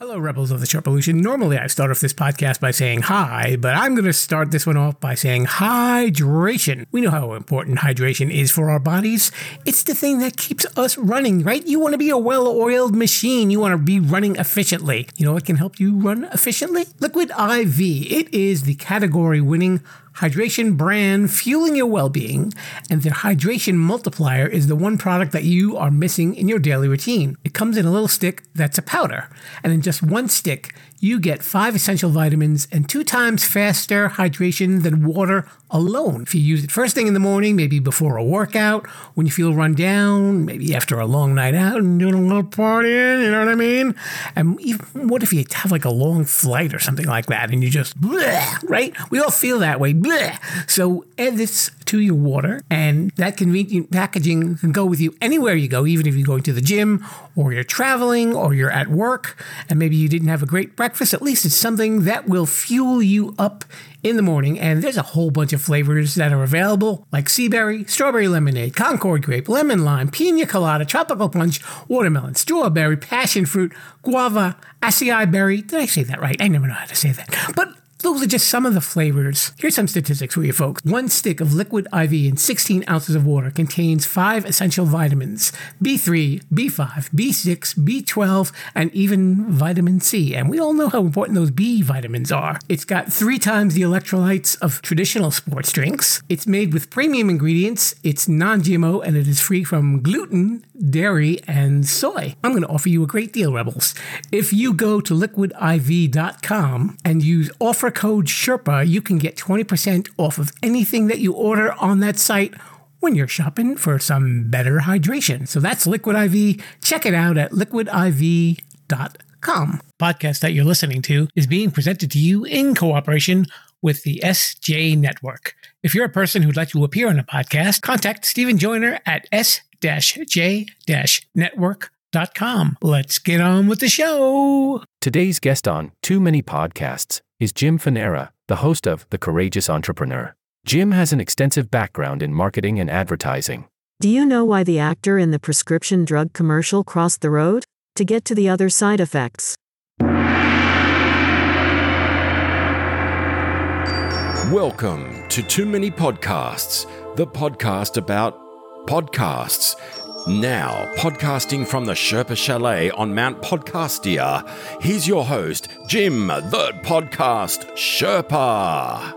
Hello, Rebels of the Sherpalution. Normally, I start off this podcast by saying hi, but I'm going to start this one off by saying hydration. We know how important hydration is for our bodies. It's the thing that keeps us running, right? You want to be a well oiled machine. You want to be running efficiently. You know what can help you run efficiently? Liquid IV. It is the category winning hydration brand fueling your well being, and their hydration multiplier is the one product that you are missing in your daily routine. It comes in a little stick that's a powder, and in just one stick, you get five essential vitamins and two times faster hydration than water alone. If you use it first thing in the morning, maybe before a workout, when you feel run down, maybe after a long night out and doing a little partying, you know what I mean? And even, what if you have like a long flight or something like that and you just, bleh, right? We all feel that way. Bleh. So this to your water, and that convenient packaging can go with you anywhere you go, even if you're going to the gym or you're traveling or you're at work and maybe you didn't have a great breakfast. At least it's something that will fuel you up in the morning. And there's a whole bunch of flavors that are available, like sea berry, strawberry lemonade, Concord grape, lemon lime, pina colada, tropical punch, watermelon, strawberry, passion fruit, guava, acai berry. Did I say that right? I never know how to say that. But those are just some of the flavors. Here's some statistics for you folks. One stick of liquid IV in 16 ounces of water contains five essential vitamins B3, B5, B6, B12, and even vitamin C. And we all know how important those B vitamins are. It's got three times the electrolytes of traditional sports drinks. It's made with premium ingredients. It's non GMO and it is free from gluten, dairy, and soy. I'm going to offer you a great deal, Rebels. If you go to liquidiv.com and use offer code Sherpa, you can get 20% off of anything that you order on that site when you're shopping for some better hydration. So that's Liquid IV. Check it out at liquidiv.com. Podcast that you're listening to is being presented to you in cooperation with the SJ Network. If you're a person who'd like to appear on a podcast, contact Steven Joiner at s-j-network.com. Let's get on with the show. Today's guest on Too Many Podcasts is Jim Fanara, the host of The Courageous Entrepreneur. Jim has an extensive background in marketing and advertising. Do you know why the actor in the prescription drug commercial crossed the road? To get to the other side effects. Welcome to Too Many Podcasts, the podcast about podcasts. Now, podcasting from the Sherpa Chalet on Mount Podcastia, here's your host, Jim, the podcast Sherpa.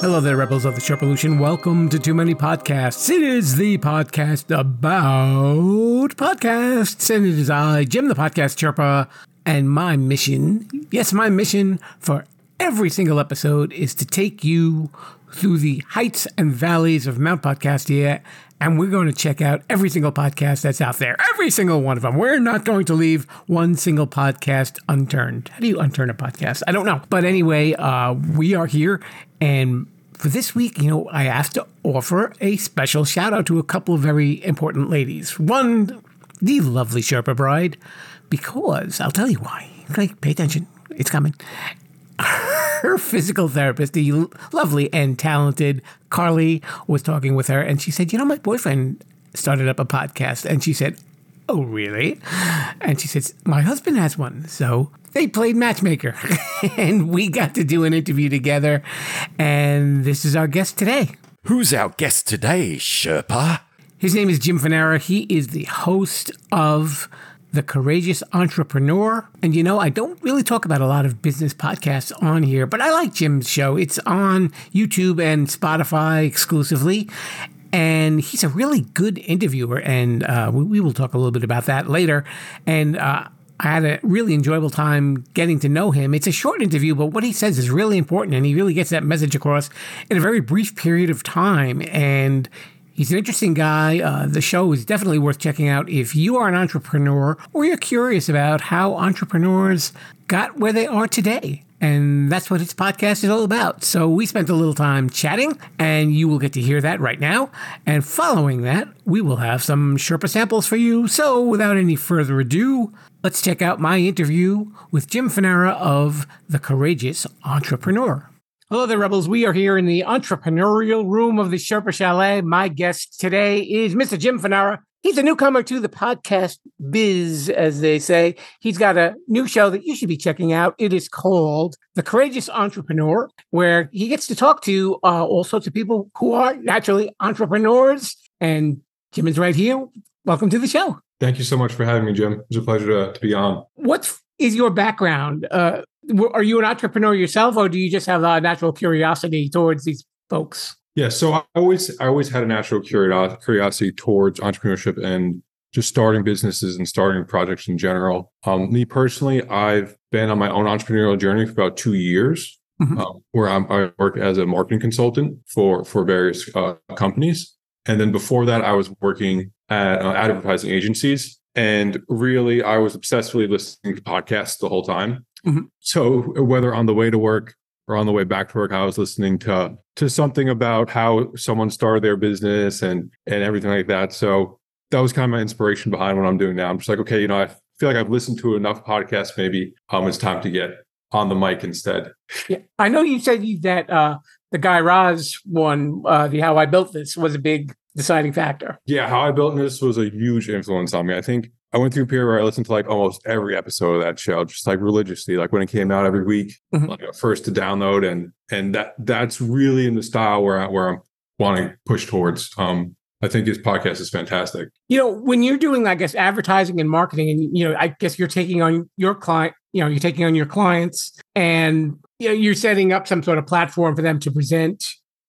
Hello there, Rebels of the Sherpalution. Welcome to Too Many Podcasts. It is the podcast about podcasts, and it is I, Jim, the podcast Sherpa, and my mission, yes, my mission for every single episode is to take you through the heights and valleys of Mount Podcastia, and we're going to check out every single podcast that's out there. Every single one of them. We're not going to leave one single podcast unturned. How do you unturn a podcast? I don't know. But anyway, uh, we are here, and for this week, you know, I have to offer a special shout out to a couple of very important ladies. One, the lovely Sherpa Bride, because I'll tell you why. Okay, pay attention. It's coming her physical therapist, the lovely and talented Carly, was talking with her, and she said, "You know, my boyfriend started up a podcast," and she said, "Oh, really?" And she says, "My husband has one." So they played matchmaker, and we got to do an interview together. And this is our guest today. Who's our guest today, Sherpa? His name is Jim Fanara. He is the host of the Courageous Entrepreneur. And you know, I don't really talk about a lot of business podcasts on here, but I like Jim's show. It's on YouTube and Spotify exclusively. And he's a really good interviewer. And uh, we, we, will talk a little bit about that later. And, uh, I had a really enjoyable time getting to know him. It's a short interview, but what he says is really important, and he really gets that message across in a very brief period of time. And He's an interesting guy. Uh, the show is definitely worth checking out if you are an entrepreneur or you're curious about how entrepreneurs got where they are today. And that's what his podcast is all about. So we spent a little time chatting, and you will get to hear that right now. And following that, we will have some Sherpa samples for you. So without any further ado, let's check out my interview with Jim Fanara of The Courageous Entrepreneur. Hello there, Rebels. We are here in the entrepreneurial room of the Sherpa Chalet. My guest today is Mr. Jim Fanara. He's a newcomer to the podcast biz, as they say. He's got a new show that you should be checking out. It is called The Courageous Entrepreneur, where he gets to talk to uh, all sorts of people who are naturally entrepreneurs. And Jim is right here. Welcome to the show. Thank you so much for having me, Jim. It's a pleasure to, to be on. What is your background? Uh, are you an entrepreneur yourself, or do you just have a natural curiosity towards these folks? Yeah, so I always I always had a natural curiosity towards entrepreneurship and just starting businesses and starting projects in general. Um, me personally, I've been on my own entrepreneurial journey for about two years, mm-hmm. um, where I'm, i work as a marketing consultant for for various uh, companies, and then before that, I was working at uh, advertising agencies. And really, I was obsessively listening to podcasts the whole time. Mm-hmm. So whether on the way to work or on the way back to work, I was listening to to something about how someone started their business and and everything like that. So that was kind of my inspiration behind what I'm doing now. I'm just like, okay, you know, I feel like I've listened to enough podcasts. Maybe um, it's time to get on the mic instead. Yeah, I know you said that uh, the Guy Raz one, uh, the How I Built This, was a big deciding factor. Yeah, How I Built This was a huge influence on me. I think I went through a period where I listened to like almost every episode of that show, just like religiously, like when it came out every week, mm-hmm. like first to download, and and that that's really in the style where I, where I'm wanting to push towards. Um, I think his podcast is fantastic. You know, when you're doing, I guess, advertising and marketing, and you know, I guess you're taking on your client, you know, you're taking on your clients, and you know, you're setting up some sort of platform for them to present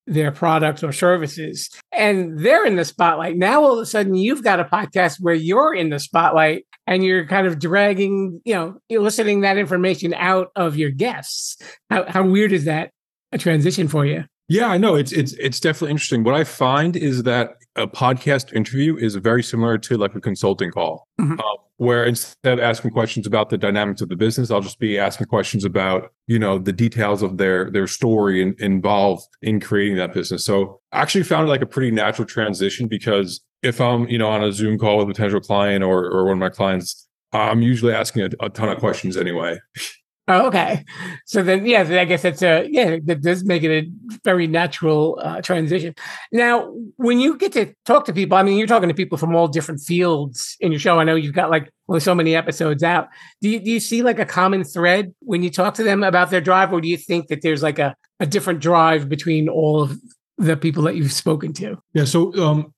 their products or services and they're in the spotlight. Now all of a sudden you've got a podcast where you're in the spotlight and you're kind of dragging you know eliciting that information out of your guests. How, how weird is that a transition for you? Yeah i know. It's it's it's definitely interesting. What i find is that a podcast interview is very similar to like a consulting call, mm-hmm. uh, where instead of asking questions about the dynamics of the business, I'll just be asking questions about you know the details of their their story and involved in creating that business. So I actually found it like a pretty natural transition because if I'm you know on a Zoom call with a potential client or or one of my clients, I'm usually asking a, a ton of questions anyway. Oh, okay. So then, yeah, I guess that's a yeah, that does make it a very natural uh, transition. Now, when you get to talk to people, I mean, you're talking to people from all different fields in your show. I know you've got like only so many episodes out. Do you do you see like a common thread when you talk to them about their drive, or do you think that there's like a a different drive between all of the people that you've spoken to? Yeah. So um,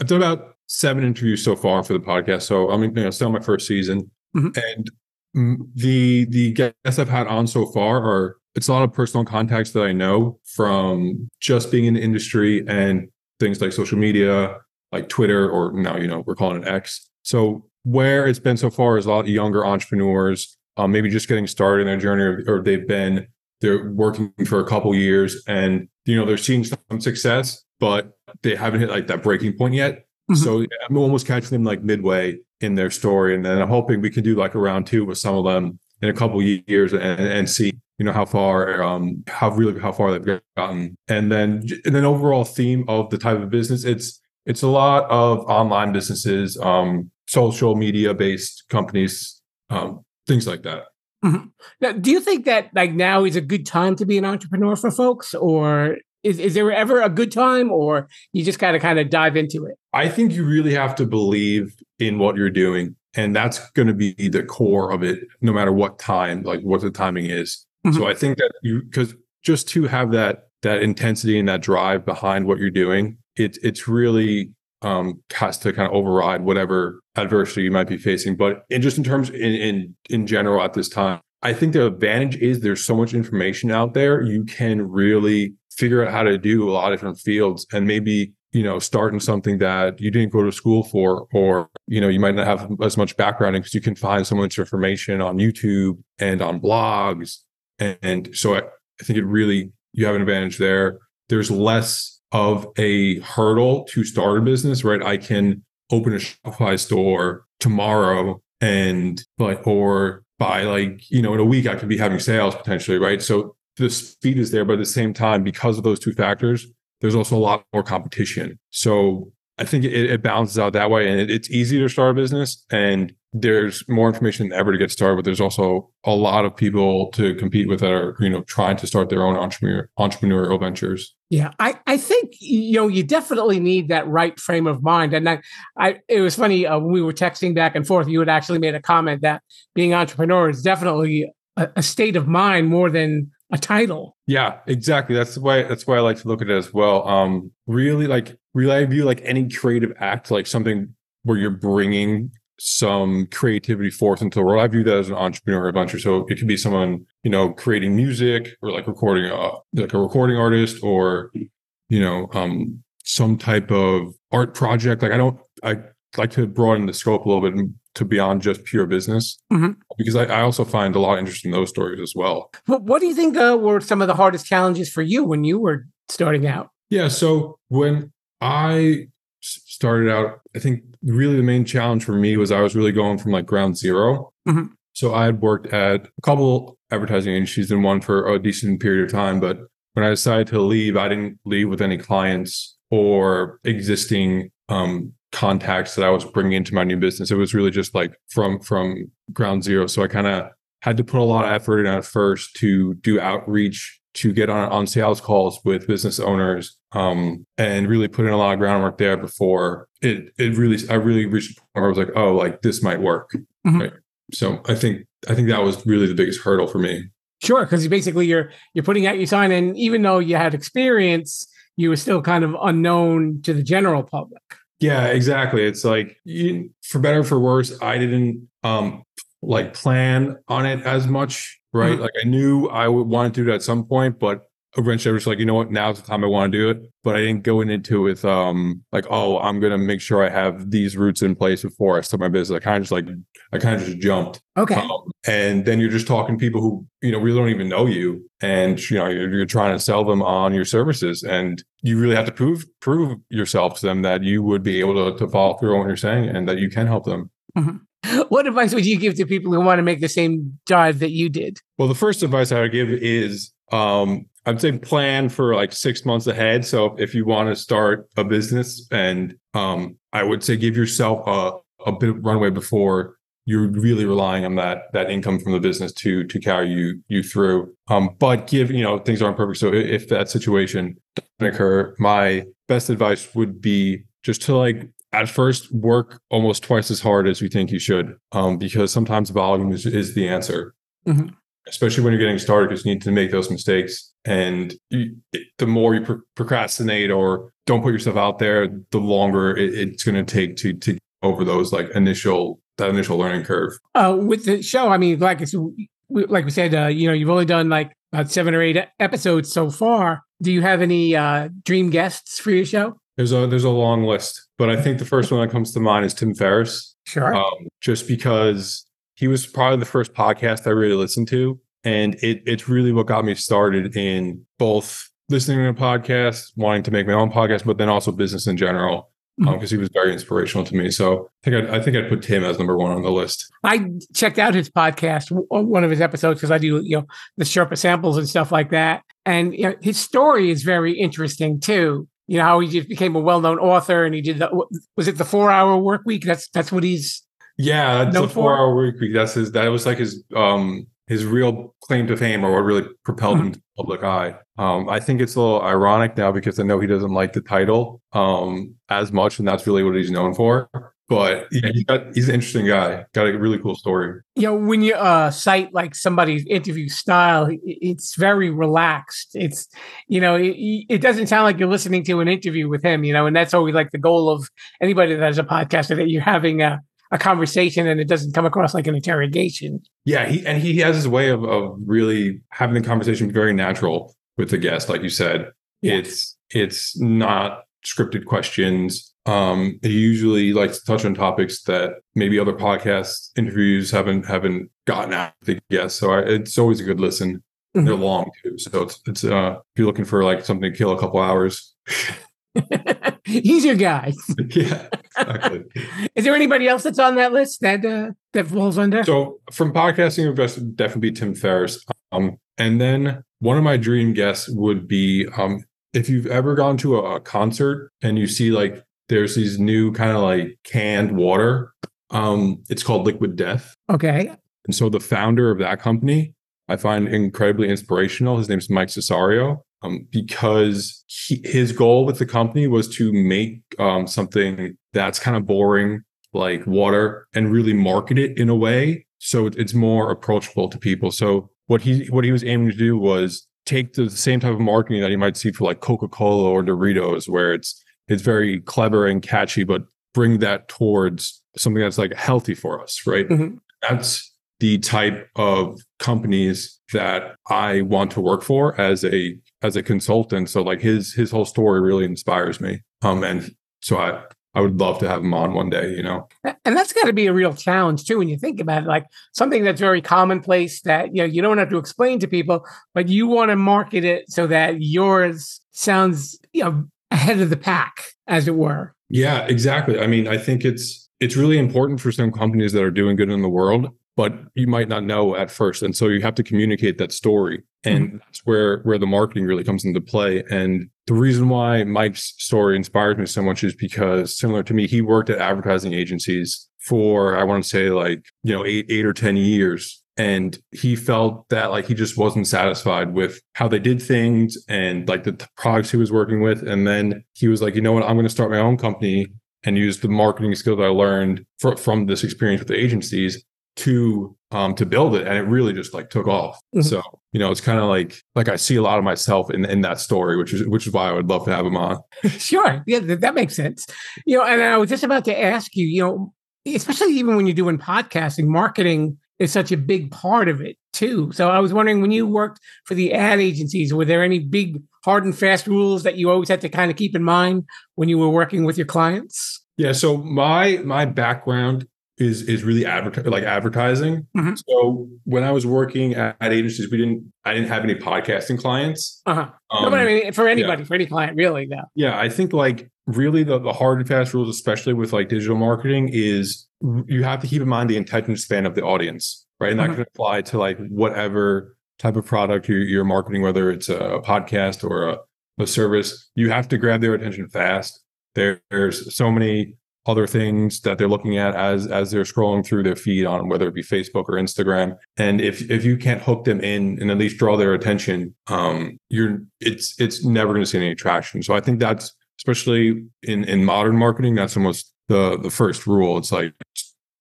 I've done about seven interviews so far for the podcast. So I mean, you know, still my first season, mm-hmm. and the the guests I've had on so far are it's a lot of personal contacts that I know from just being in the industry and things like social media, like Twitter, or now you know we're calling it X. So where it's been so far is a lot of younger entrepreneurs, um, maybe just getting started in their journey, or, or they've been they're working for a couple years and you know they're seeing some success, but they haven't hit like that breaking point yet. Mm-hmm. So I'm almost catching them like midway in their story. And then I'm hoping we can do like a round two with some of them in a couple years and, and see you know how far um how really how far they've gotten and then and then overall theme of the type of business it's it's a lot of online businesses um social media based companies um things like that mm-hmm. now do you think that like now is a good time to be an entrepreneur for folks or is, is there ever a good time or you just gotta kind of dive into it? I think you really have to believe in what you're doing and that's going to be the core of it no matter what time like what the timing is. Mm-hmm. so i think that you because just to have that that intensity and that drive behind what you're doing it, it's really um, has to kind of override whatever adversity you might be facing. But in just in terms in in in general at this time i think the advantage is there's so much information out there you can really figure out how to do a lot of different fields and maybe you know starting something that you didn't go to school for or you know you might not have as much background because you can find so much information on youtube and on blogs. And, and so I, I think it really you have an advantage there. There's less of a hurdle to start a business right? I can open a shopify store tomorrow and like or by like you know in a week i could be having sales potentially right? So the speed is there but at the same time because of those two factors there's also a lot more competition. So I think it, it balances out that way, and it, it's easy to start a business, and there's more information than ever to get started. But there's also a lot of people to compete with that are you know trying to start their own entrepreneur entrepreneurial ventures. Yeah, I, I think you know you definitely need that right frame of mind, and I, I it was funny uh, when we were texting back and forth. You had actually made a comment that being entrepreneur is definitely a, a state of mind more than a title. Yeah, exactly. That's why that's why I like to look at it as well. Um, really, like really, I view like any creative act like something where you're bringing some creativity forth into the world. I view that as an entrepreneurial venture. So it could be someone, you know, creating music or like recording a like a recording artist or, you know, um, some type of art project. Like I don't, I like to broaden the scope a little bit to beyond just pure business mm-hmm. because I, I, also find a lot of interest in those stories as well. What, what do you think uh, were some of the hardest challenges for you when you were starting out? Yeah. So when I started out, I think really the main challenge for me was I was really going from like ground 0 mm-hmm. So I had worked at a couple advertising agencies and one for a decent period of time. But when I decided to leave, I didn't leave with any clients or existing um, contacts that I was bringing into my new business. It was really just like from from ground zero. So I kind of had to put a lot of effort in at first to do outreach to get on on sales calls with business owners um, and really put in a lot of groundwork there before it it really I really reached a point where I was like oh like this might work mm-hmm. right so I think I think that was really the biggest hurdle for me sure because you basically you're you're putting out your sign and even though you had experience you were still kind of unknown to the general public yeah exactly it's like you, for better for worse I didn't um like plan on it as much right? Mm-hmm. Like I knew I would want to do it at some point, but eventually I was like, you know what, now's the time I want to do it. But I didn't go into it with um like, oh, I'm gonna make sure I have these roots in place before I start my business. I kind of just like I kind of just jumped. Okay. Um, and then you're just talking to people who, you know, really don't even know you. And you know, you're, you're trying to sell them on your services. And you really have to prove prove yourself to them that you would be able to, to follow through on what you're saying and that you can help them. Mm-hmm. what advice would you give to people who want to make the same dive that you did? Well, the first advice I would give is um, I'd say plan for like six months ahead. So if you want to start a business, and um, I would say give yourself a, a bit of runway before you're really relying on that that income from the business to to carry you you through. Um, but give you know things aren't perfect. So if that situation doesn't occur, my best advice would be just to like at first work almost twice as hard as you think you should um, because sometimes volume is, is the answer mm-hmm. especially when you're getting started because you need to make those mistakes and you, the more you pro- procrastinate or don't put yourself out there the longer it, it's going to take to to over those like initial that initial learning curve uh, with the show i mean like it's like we said uh, you know you've only done like about seven or eight episodes so far do you have any uh, dream guests for your show there's a there's a long list, but I think the first one that comes to mind is Tim Ferriss. Sure. Um, just because he was probably the first podcast I really listened to, and it it's really what got me started in both listening to a podcast, wanting to make my own podcast, but then also business in general. Because um, mm-hmm. he was very inspirational to me, so I think I'd, I think I'd put Tim as number one on the list. I checked out his podcast, one of his episodes, because I do you know the Sherpa samples and stuff like that, and you know, his story is very interesting too. You know how he just became a well-known author and he did the was it the four hour work week that's that's what he's yeah that's the four hour work week that's his that was like his um his real claim to fame or what really propelled mm-hmm. him to the public eye um i think it's a little ironic now because i know he doesn't like the title um as much and that's really what he's known for but yeah, he's, got, he's an interesting guy. Got a really cool story. You know, when you uh, cite like somebody's interview style, it's very relaxed. It's, you know, it, it, doesn't sound like you're listening to an interview with him, you know, and that's always like the goal of anybody that has a podcast that you're having a, a conversation and it doesn't come across like an interrogation. Yeah. He, and he has his way of, of really having the conversation very natural with the guest. Like you said, yeah. it's, it's not scripted questions um, he usually likes to touch on topics that maybe other podcast interviews haven't haven't gotten at the guests. So I, it's always a good listen. Mm-hmm. They're long too, so it's it's uh, if you're looking for like something to kill a couple hours. He's your guy. yeah, exactly. Is there anybody else that's on that list that uh, that falls under? So from podcasting, invest definitely Tim Ferriss. Um, and then one of my dream guests would be um, if you've ever gone to a, a concert and you see like there's these new kind of like canned water. Um, it's called Liquid Death. Okay. And so the founder of that company, I find incredibly inspirational. His name's Mike Cessario. Um, because he, his goal with the company was to make um, something that's kind of boring, like water, and really market it in a way so it's more approachable to people. So what he what he was aiming to do was take the same type of marketing that you might see for like Coca-Cola or Doritos, where it's it's very clever and catchy, but bring that towards something that's like healthy for us, right? Mhm. That's the type of companies that I want to work for as a as a consultant. So like his his whole story really inspires me. Um and so I I would love to have him on one day, you know. And that's got to be a real challenge too when you think about it. Like something that's very commonplace that you know you don't have to explain to people, but you want to market it so that yours sounds you know ahead of the pack, as it were. Yeah, exactly. I mean, I think it's it's really important for some companies that are doing good in the world, but you might not know at first, and so you have to communicate that story, and mm-hmm. that's where where the marketing really comes into play. And the reason why Mike's story inspires me so much is because, similar to me, he worked at advertising agencies for I want to say like you know eight eight or ten years, and he felt that like he just wasn't satisfied with how they did things and like the t- products he was working with. And then he was like you know what? I'm going to start my own company and use the marketing skills i learned fr- from this experience with the agencies to um to build it and it really just like took off Mhm. so you know it's kind of like like i see a lot of myself in in that story which is which is why i would love to have him on sure, yeah, that, that makes sense. You know, and I was just about to ask you, you know, especially even when you're doing podcasting, marketing is such a big part of it too. So I was wondering when you worked for the ad agencies, were there any big hard and fast rules that you always had to kind of keep in mind when you were working with your clients? Yeah, so my my background is is really adver- like advertising. Mhm. So when I was working at, at agencies, we didn't I didn't have any podcasting clients. Uh-huh. no, Um, but I mean, for anybody, for any client, really, though. yeah, I think like really the, the hard and fast rules, especially with like digital marketing, is you have to keep in mind the attention span of the audience, right? And that Mhm. can apply to like whatever type of product you're, you're marketing, whether it's a podcast or a, a service. You have to grab their attention fast. There, there's so many other things that they're looking at as as they're scrolling through their feed on whether it be Facebook or Instagram. And if if you can't hook them in and at least draw their attention, um, you're it's it's never going to see any traction. So I think that's especially in in modern marketing, that's almost the the first rule. It's like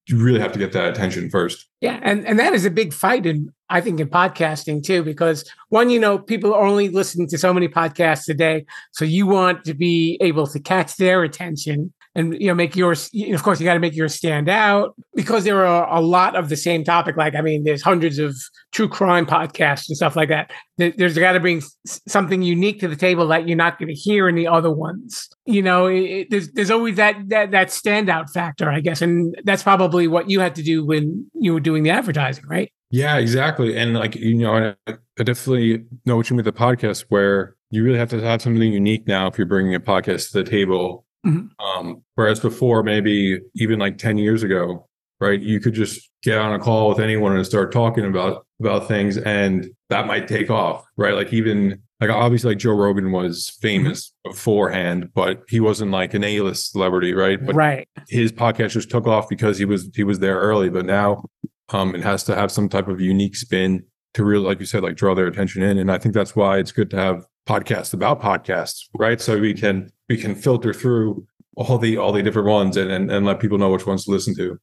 you really have to get that attention first. Yeah, and and that is a big fight in I think in podcasting too, because one, you know, people are only listening to so many podcasts a day, so you want to be able to catch their attention and you know make yours. you know, Of course, you got to make yours stand out because there are a lot of the same topic. Like I mean, there's hundreds of true crime podcasts and stuff like that. There- There's got to bring something unique to the table that you're not going to hear in the other ones. You know, it- there's there's always that that that standout factor, I guess, and that's probably what you had to do when you were doing the advertising, right? Yeah, exactly. And like you know, I, I definitely know what you mean with the podcast, where you really have to have something unique now if you're bringing a podcast to the table. Mhm. Um, whereas before, maybe even like ten years ago, right, you could just get on a call with anyone and start talking about about things, and that might take off, right? Like even like obviously, like Joe Rogan was famous beforehand, but he wasn't like an A-list celebrity, right? But right. his podcast just took off because he was he was there early but now um it has to have some type of unique spin to really like you said like draw their attention in and i think that's why it's good to have podcasts about podcasts right so we can we can filter through all the all the different ones and and, and let people know which ones to listen to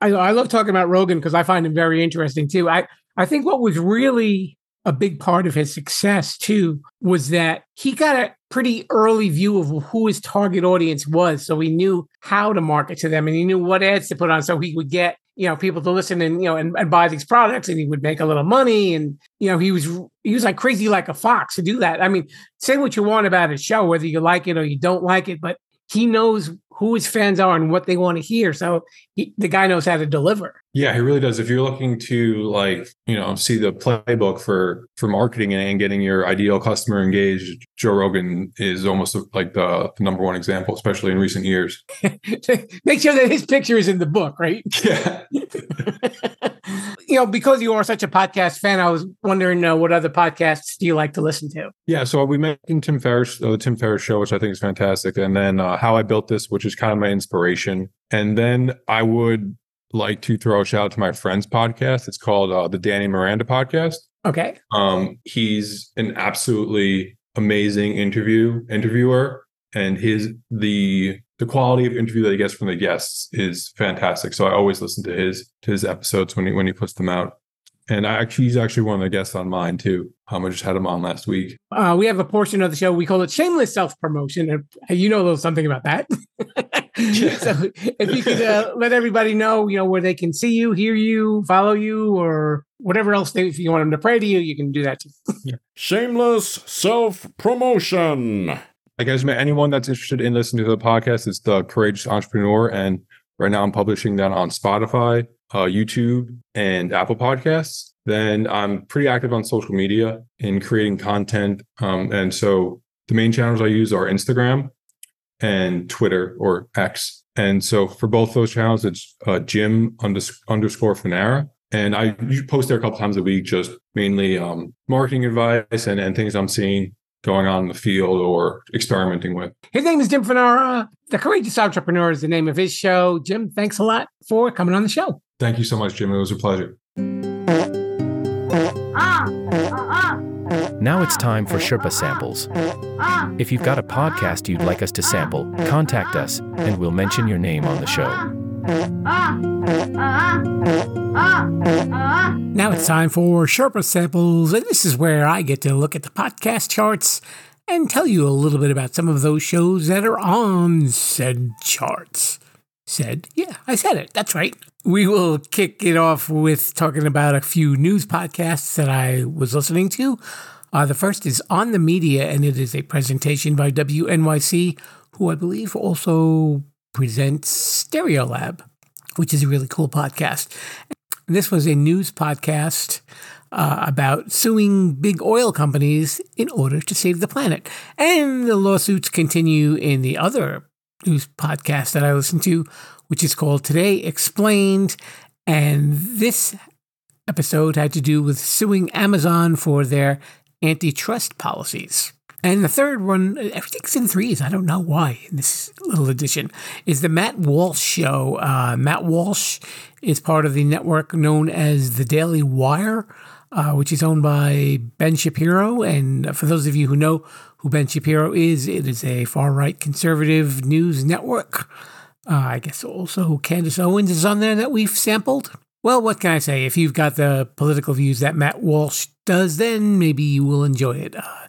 I, I love talking about Rogan because I find him very interesting too. I, I think what was really a big part of his success too was that he got a pretty early view of who his target audience was. So he knew how to market to them and he knew what ads to put on so he would get, you know, people to listen and, you know, and, and buy these products and he would make a little money. And, you know, he was, he was like crazy like a fox to do that. I mean, say what you want about his show, whether you like it or you don't like it, but he knows who his fans are and what they want to hear. So he, the guy knows how to deliver. yeah he really does if you're looking to like you know see the playbook for for marketing and, getting your ideal customer engaged joe rogan is almost like the, the number one example especially in recent years Make sure that his picture is in the book, right? yeah you know, because you are such a podcast fan, I was wondering uh, what other podcasts do you like to listen to? Yeah, so we mentioned Tim Ferriss, uh, the Tim Ferriss show, which I think is fantastic, and then uh, How I Built This, which is kind of my inspiration. And then I would like to throw a shout out to my friend's podcast. It's called uh, the Danny Miranda Podcast. Okay. Um, he's an absolutely amazing interview interviewer, and his the the quality of interview that he gets from the guests is fantastic. So I always listen to his to his episodes when he when he puts them out. And I actually, he's actually one of the guests on mine too. Um, I just had him on last week. Uh, we have a portion of the show we call it shameless self promotion. You know a little something about that. so if you could uh, let everybody know, you know where they can see you, hear you, follow you, or whatever else they, if you want them to pray to you, you can do that too. Shameless self promotion. I guess anyone that's interested in listening to the podcast is the Courageous Entrepreneur, and right now I'm publishing that on Spotify, uh, YouTube, and Apple Podcasts. Then I'm pretty active on social media in creating content, um, and so the main channels I use are Instagram and Twitter or X. And so for both those channels, it's uh, Jim unders- underscore Fanara. And I post there a couple times a week, just mainly um, marketing advice and, and things I'm seeing going on in the field or experimenting with. His name is Jim Fanara. The Courageous Entrepreneur is the name of his show. Jim, thanks a lot for coming on the show. Thank you so much, Jim. It was a pleasure. Now it's time for Sherpa samples. If you've got a podcast you'd like us to sample, contact us and we'll mention your name on the show. Now it's time for Sherpa Samples, and this is where I get to look at the podcast charts and tell you a little bit about some of those shows that are on said charts. Said, yeah, I said it. That's right. We will kick it off with talking about a few news podcasts that I was listening to. Uh, the first is On the Media, and it is a presentation by WNYC, who I believe also presents Stereo Lab, which is a really cool podcast. This was a news podcast uh, about suing big oil companies in order to save the planet. And the lawsuits continue in the other news podcast that I listen to, which is called Today Explained. And this episode had to do with suing Amazon for their antitrust policies. And the third one, everything's in threes. I don't know why in this little edition, is the Matt Walsh Show. Uh, Matt Walsh is part of the network known as the Daily Wire, uh, which is owned by Ben Shapiro. And for those of you who know who Ben Shapiro is, it is a far right conservative news network. Uh, I guess also Candace Owens is on there that we've sampled. Well, what can I say? If you've got the political views that Matt Walsh does, then maybe you will enjoy it. Uh,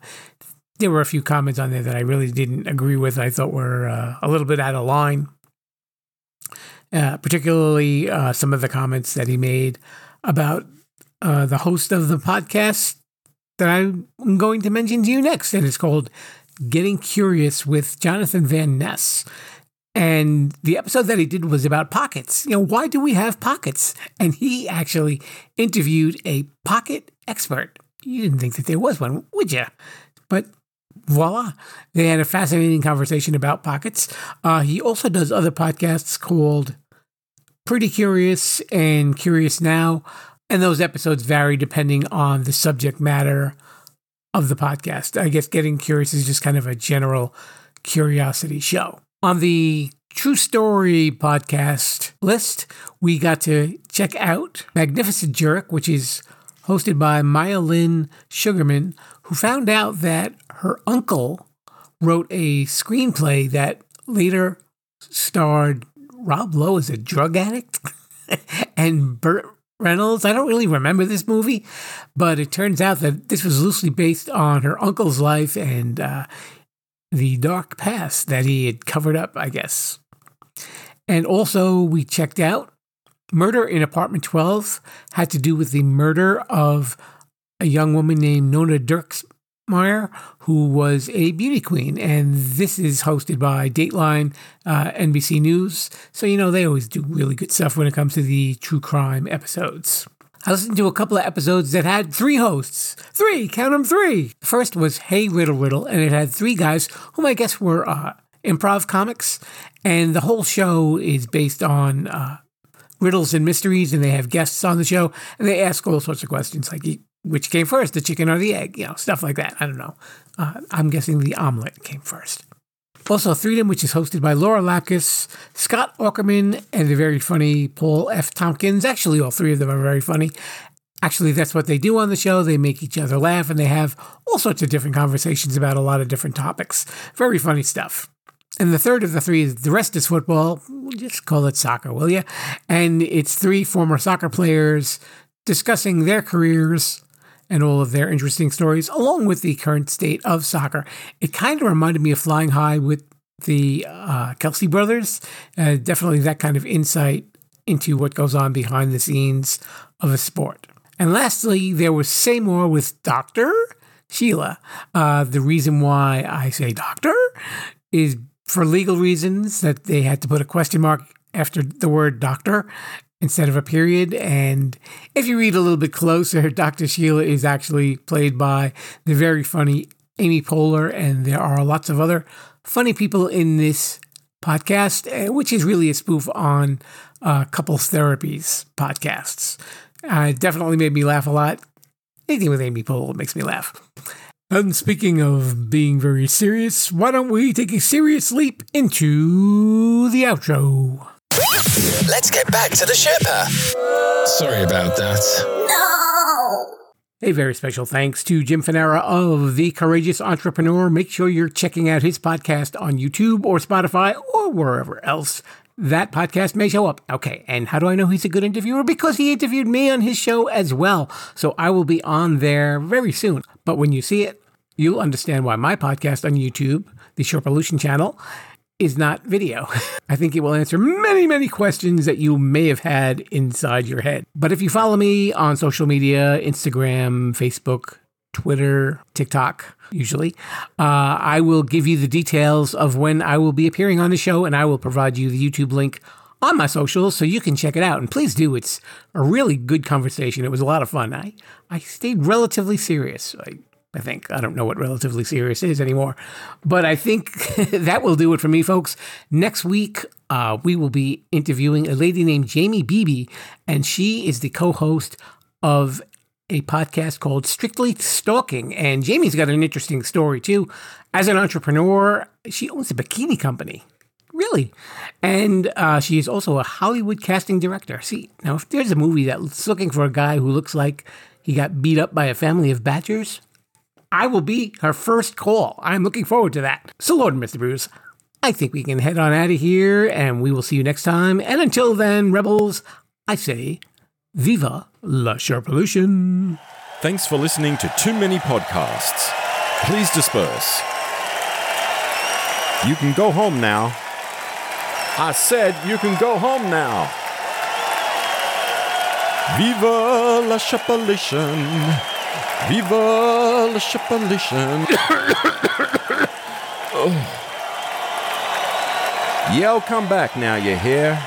there were a few comments on there that I really didn't agree with. I thought were uh, a little bit out of line. Uh, particularly uh, some of the comments that he made about uh, the host of the podcast that I'm going to mention to you next. And it's called Getting Curious with Jonathan Van Ness. And the episode that he did was about pockets. You know, why do we have pockets? And he actually interviewed a pocket expert. You didn't think that there was one, would you? But voila, they had a fascinating conversation about pockets. Uh, he also does other podcasts called Pretty Curious and Curious Now. And those episodes vary depending on the subject matter of the podcast. I guess Getting Curious is just kind of a general curiosity show. On the True Story podcast list, we got to check out Magnificent Jerk, which is hosted by Maya Lynn Sugarman, who found out that her uncle wrote a screenplay that later starred Rob Lowe as a drug addict and Burt Reynolds. I don't really remember this movie, but it turns out that this was loosely based on her uncle's life and uh, the dark past that he had covered up, I guess. And also, we checked out Murder in Apartment 12 had to do with the murder of a young woman named Nona Dirksmeyer, who was a beauty queen. And this is hosted by Dateline uh, NBC News. So, you know, they always do really good stuff when it comes to the true crime episodes. I listened to a couple of episodes that had three hosts. Three, count them three. The first was Hey Riddle Riddle, and it had three guys whom I guess were uh, improv comics. And the whole show is based on uh, riddles and mysteries, and they have guests on the show, and they ask all sorts of questions like which came first, the chicken or the egg, you know, stuff like that. I don't know. Uh, I'm guessing the omelet came first. Also, Threedom, which is hosted by Lauren Lapkus, Scott Aukerman, and the very funny Paul F. Tompkins. Actually, all three of them are very funny. Actually, that's what they do on the show. They make each other laugh and they have all sorts of different conversations about a lot of different topics. Very funny stuff. And the third of the three, the rest is football. We'll just call it soccer, will you? And it's three former soccer players discussing their careers and all of their interesting stories, along with the current state of soccer. It kind of reminded me of Flying High with the uh, Kelce brothers. Uh, definitely that kind of insight into what goes on behind the scenes of a sport. And lastly, there was Say More with Dr. Sheila. Uh, the reason why I say doctor is for legal reasons that they had to put a question mark after the word doctor instead of a period. And if you read a little bit closer, Dr. Sheila is actually played by the very funny Amy Poehler, and there are lots of other funny people in this podcast, eh, which is really a spoof on uh, couples therapies podcasts. Uh, it definitely made me laugh a lot. Anything with Amy Poehler makes me laugh. And speaking of being very serious, why don't we take a serious leap into the outro? Let's get back to the Sherpa. Sorry about that. No! A very special thanks to Jim Fanara of The Courageous Entrepreneur. Make sure you're checking out his podcast on YouTube or Spotify or wherever else that podcast may show up. Okay, and how do I know he's a good interviewer? Because he interviewed me on his show as well. So I will be on there very soon. But when you see it, you'll understand why my podcast on YouTube, the Sherpalution channel, is not video. I think it will answer many, many questions that you may have had inside your head. But if you follow me on social media Instagram, Facebook, Twitter, TikTok, usually, uh, I will give you the details of when I will be appearing on the show and I will provide you the YouTube link on my socials so you can check it out. And please do. It's a really good conversation. It was a lot of fun. I, I stayed relatively serious. I I think. I don't know what relatively serious is anymore. But I think that will do it for me, folks. Next week, uh, we will be interviewing a lady named Jamie Beebe, and she is the co host of a podcast called Strictly Stalking. And Jamie's got an interesting story, too. As an entrepreneur, she owns a bikini company. Really? And uh, she is also a Hollywood casting director. See, now, if there's a movie that's looking for a guy who looks like he got beat up by a family of badgers, I will be her first call. I'm looking forward to that. So, Lord and Mr. Bruce, I think we can head on out of here and we will see you next time. And until then, Rebels, I say, Viva la Sherpalution. Thanks for listening to Too Many Podcasts. Please disperse. You can go home now. I said you can go home now. Viva la Sherpalution. Viva la Chapelition. oh. Yell, come back now, you hear?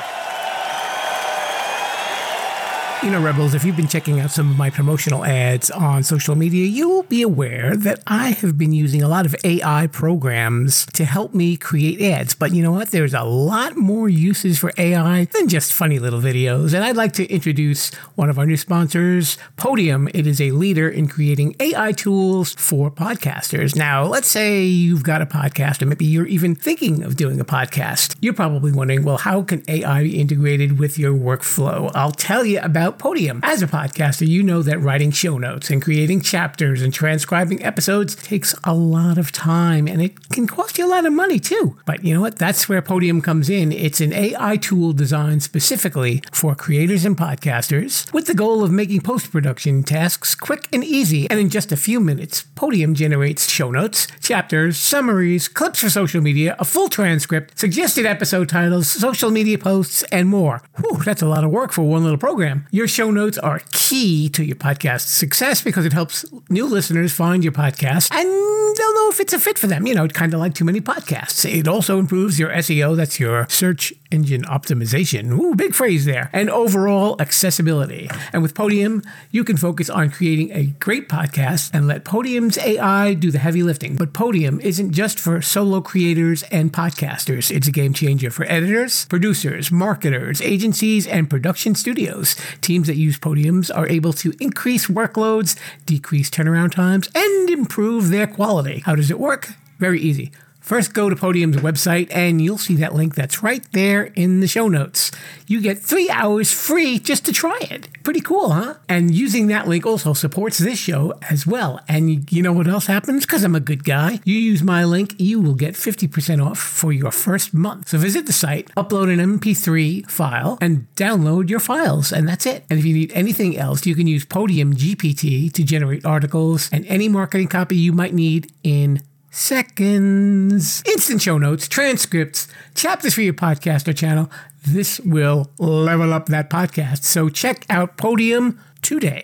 You know, Rebels, if you've been checking out some of my promotional ads on social media, you'll be aware that I have been using a lot of AI programs to help me create ads. But you know what? There's a lot more uses for AI than just funny little videos. And I'd like to introduce one of our new sponsors, Podium. It is a leader in creating AI tools for podcasters. Now, let's say you've got a podcast, or maybe you're even thinking of doing a podcast. You're probably wondering, well, how can AI be integrated with your workflow? I'll tell you about about Podium. As a podcaster, you know that writing show notes and creating chapters and transcribing episodes takes a lot of time and it can cost you a lot of money too. But you know what? That's where Podium comes in. It's an AI tool designed specifically for creators and podcasters with the goal of making post production tasks quick and easy. And in just a few minutes, Podium generates show notes, chapters, summaries, clips for social media, a full transcript, suggested episode titles, social media posts, and more. Whew, that's a lot of work for one little program. Your show notes are key to your podcast success because it helps new listeners find your podcast and they'll know if it's a fit for them. You know, it's kind of like too many podcasts. It also improves your SEO. That's your search engine optimization. Ooh, big phrase there. And overall accessibility. And with Podium, you can focus on creating a great podcast and let Podium's AI do the heavy lifting. But Podium isn't just for solo creators and podcasters. It's a game changer for editors, producers, marketers, agencies, and production studios. Teams that use Podiums are able to increase workloads, decrease turnaround times, and improve their quality. How does it work? Very easy. First, go to Podium's website and you'll see that link that's right there in the show notes. You get three hours free just to try it. Pretty cool, huh? And using that link also supports this show as well. And you know what else happens? Because I'm a good guy. You use my link, you will get 50% off for your first month. So visit the site, upload an MP3 file, and download your files. And that's it. And if you need anything else, you can use Podium GPT to generate articles and any marketing copy you might need in seconds. Instant show notes, transcripts, chapters for your podcast or channel. This will level up that podcast. So check out Podium today.